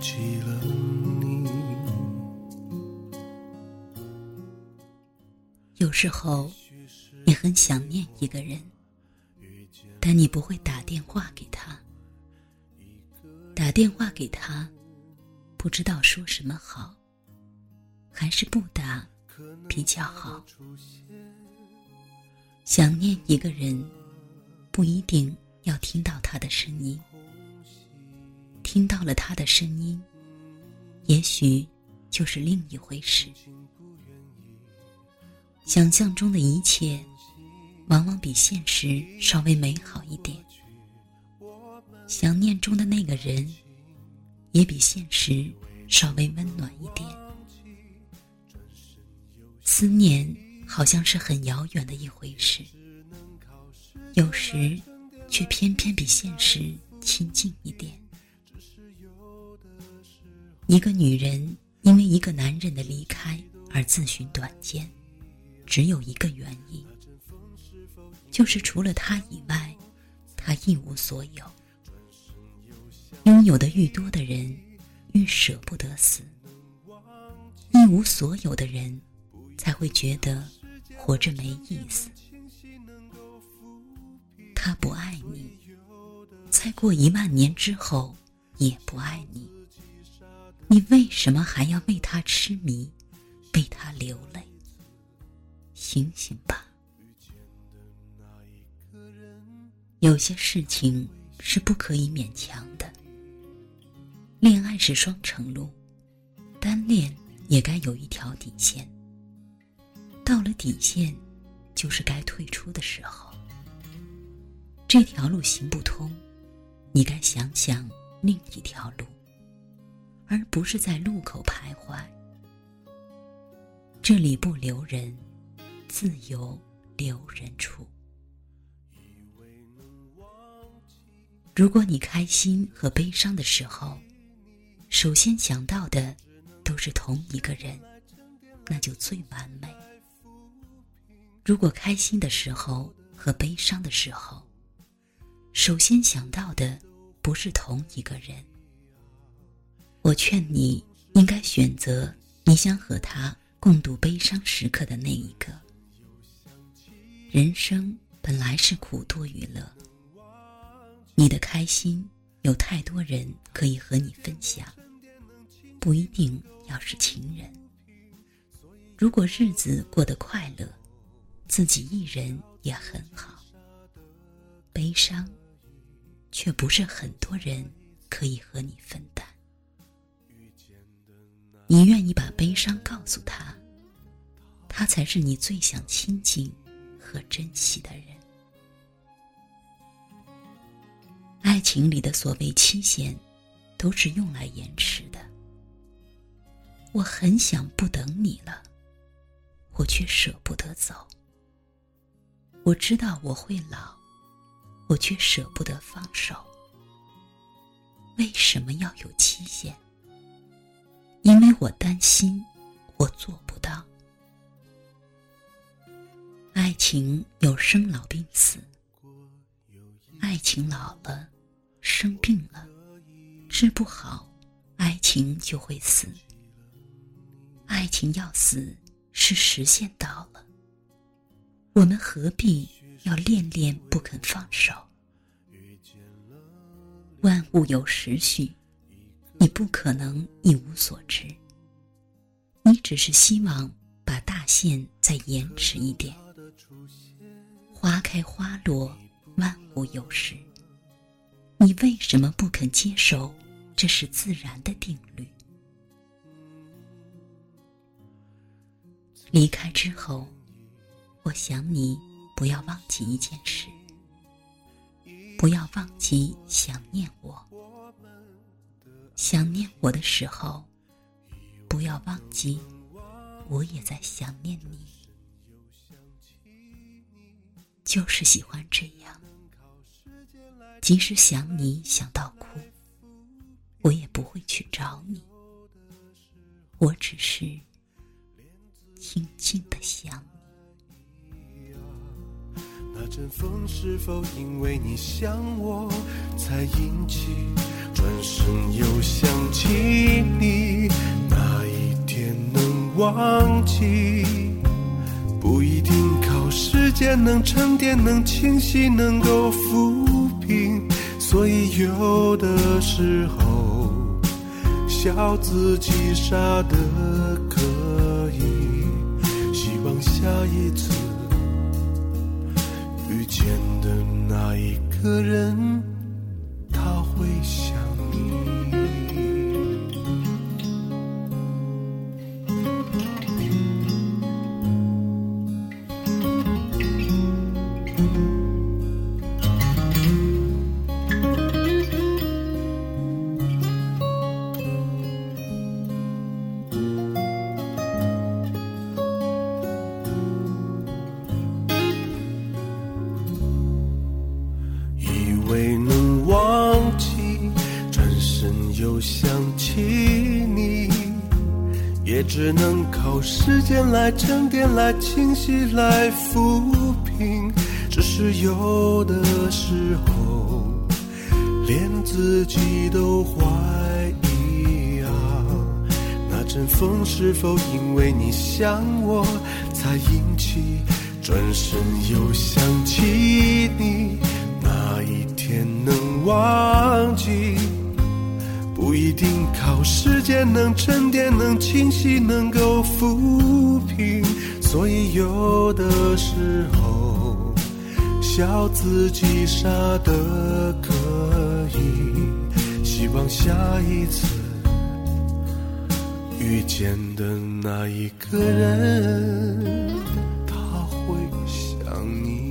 记了你。有时候，你很想念一个人，但你不会打电话给他。打电话给他，不知道说什么好，还是不打比较好。想念一个人，不一定要听到他的声音。听到了他的声音，也许就是另一回事。想象中的一切，往往比现实稍微美好一点。想念中的那个人，也比现实稍微温暖一点。思念好像是很遥远的一回事，有时却偏偏比现实亲近一点。一个女人因为一个男人的离开而自寻短见，只有一个原因，就是除了他以外，他一无所有。拥有的愈多的人，愈舍不得死；一无所有的人，才会觉得活着没意思。他不爱你，再过一万年之后，也不爱你。你为什么还要为他痴迷，为他流泪？醒醒吧！有些事情是不可以勉强的。恋爱是双程路，单恋也该有一条底线。到了底线，就是该退出的时候。这条路行不通，你该想想另一条路。而不是在路口徘徊。这里不留人，自有留人处。如果你开心和悲伤的时候，首先想到的都是同一个人，那就最完美。如果开心的时候和悲伤的时候，首先想到的不是同一个人。我劝你应该选择你想和他共度悲伤时刻的那一个。人生本来是苦多于乐，你的开心有太多人可以和你分享，不一定要是情人。如果日子过得快乐，自己一人也很好。悲伤，却不是很多人可以和你分担。你愿意把悲伤告诉他，他才是你最想亲近和珍惜的人。爱情里的所谓期限，都是用来延迟的。我很想不等你了，我却舍不得走。我知道我会老，我却舍不得放手。为什么要有期限？因为我担心，我做不到。爱情有生老病死，爱情老了，生病了，治不好，爱情就会死。爱情要死，是时限到了。我们何必要恋恋不肯放手？万物有时序。你不可能一无所知，你只是希望把大限再延迟一点。花开花落，万物有时。你为什么不肯接受这是自然的定律？离开之后，我想你不要忘记一件事，不要忘记想念我。想念我的时候，不要忘记，我也在想念你。就是喜欢这样，即使想你想到哭，我也不会去找你。我只是静静的想你。那阵风是否因为你想我，才引起？转身又想起你，哪一天能忘记？不一定靠时间能沉淀，能清晰能够抚平。所以有的时候笑自己傻的可以，希望下一次遇见的那一个人。想起你，也只能靠时间来沉淀、来清晰、来抚平。只是有的时候，连自己都怀疑啊，那阵风是否因为你想我才引起？转身又想起你。哪一天能忘记？不一定靠时间能沉淀能清晰能够抚平所以有的时候笑自己傻的可以希望下一次遇见的那一个人他会想你。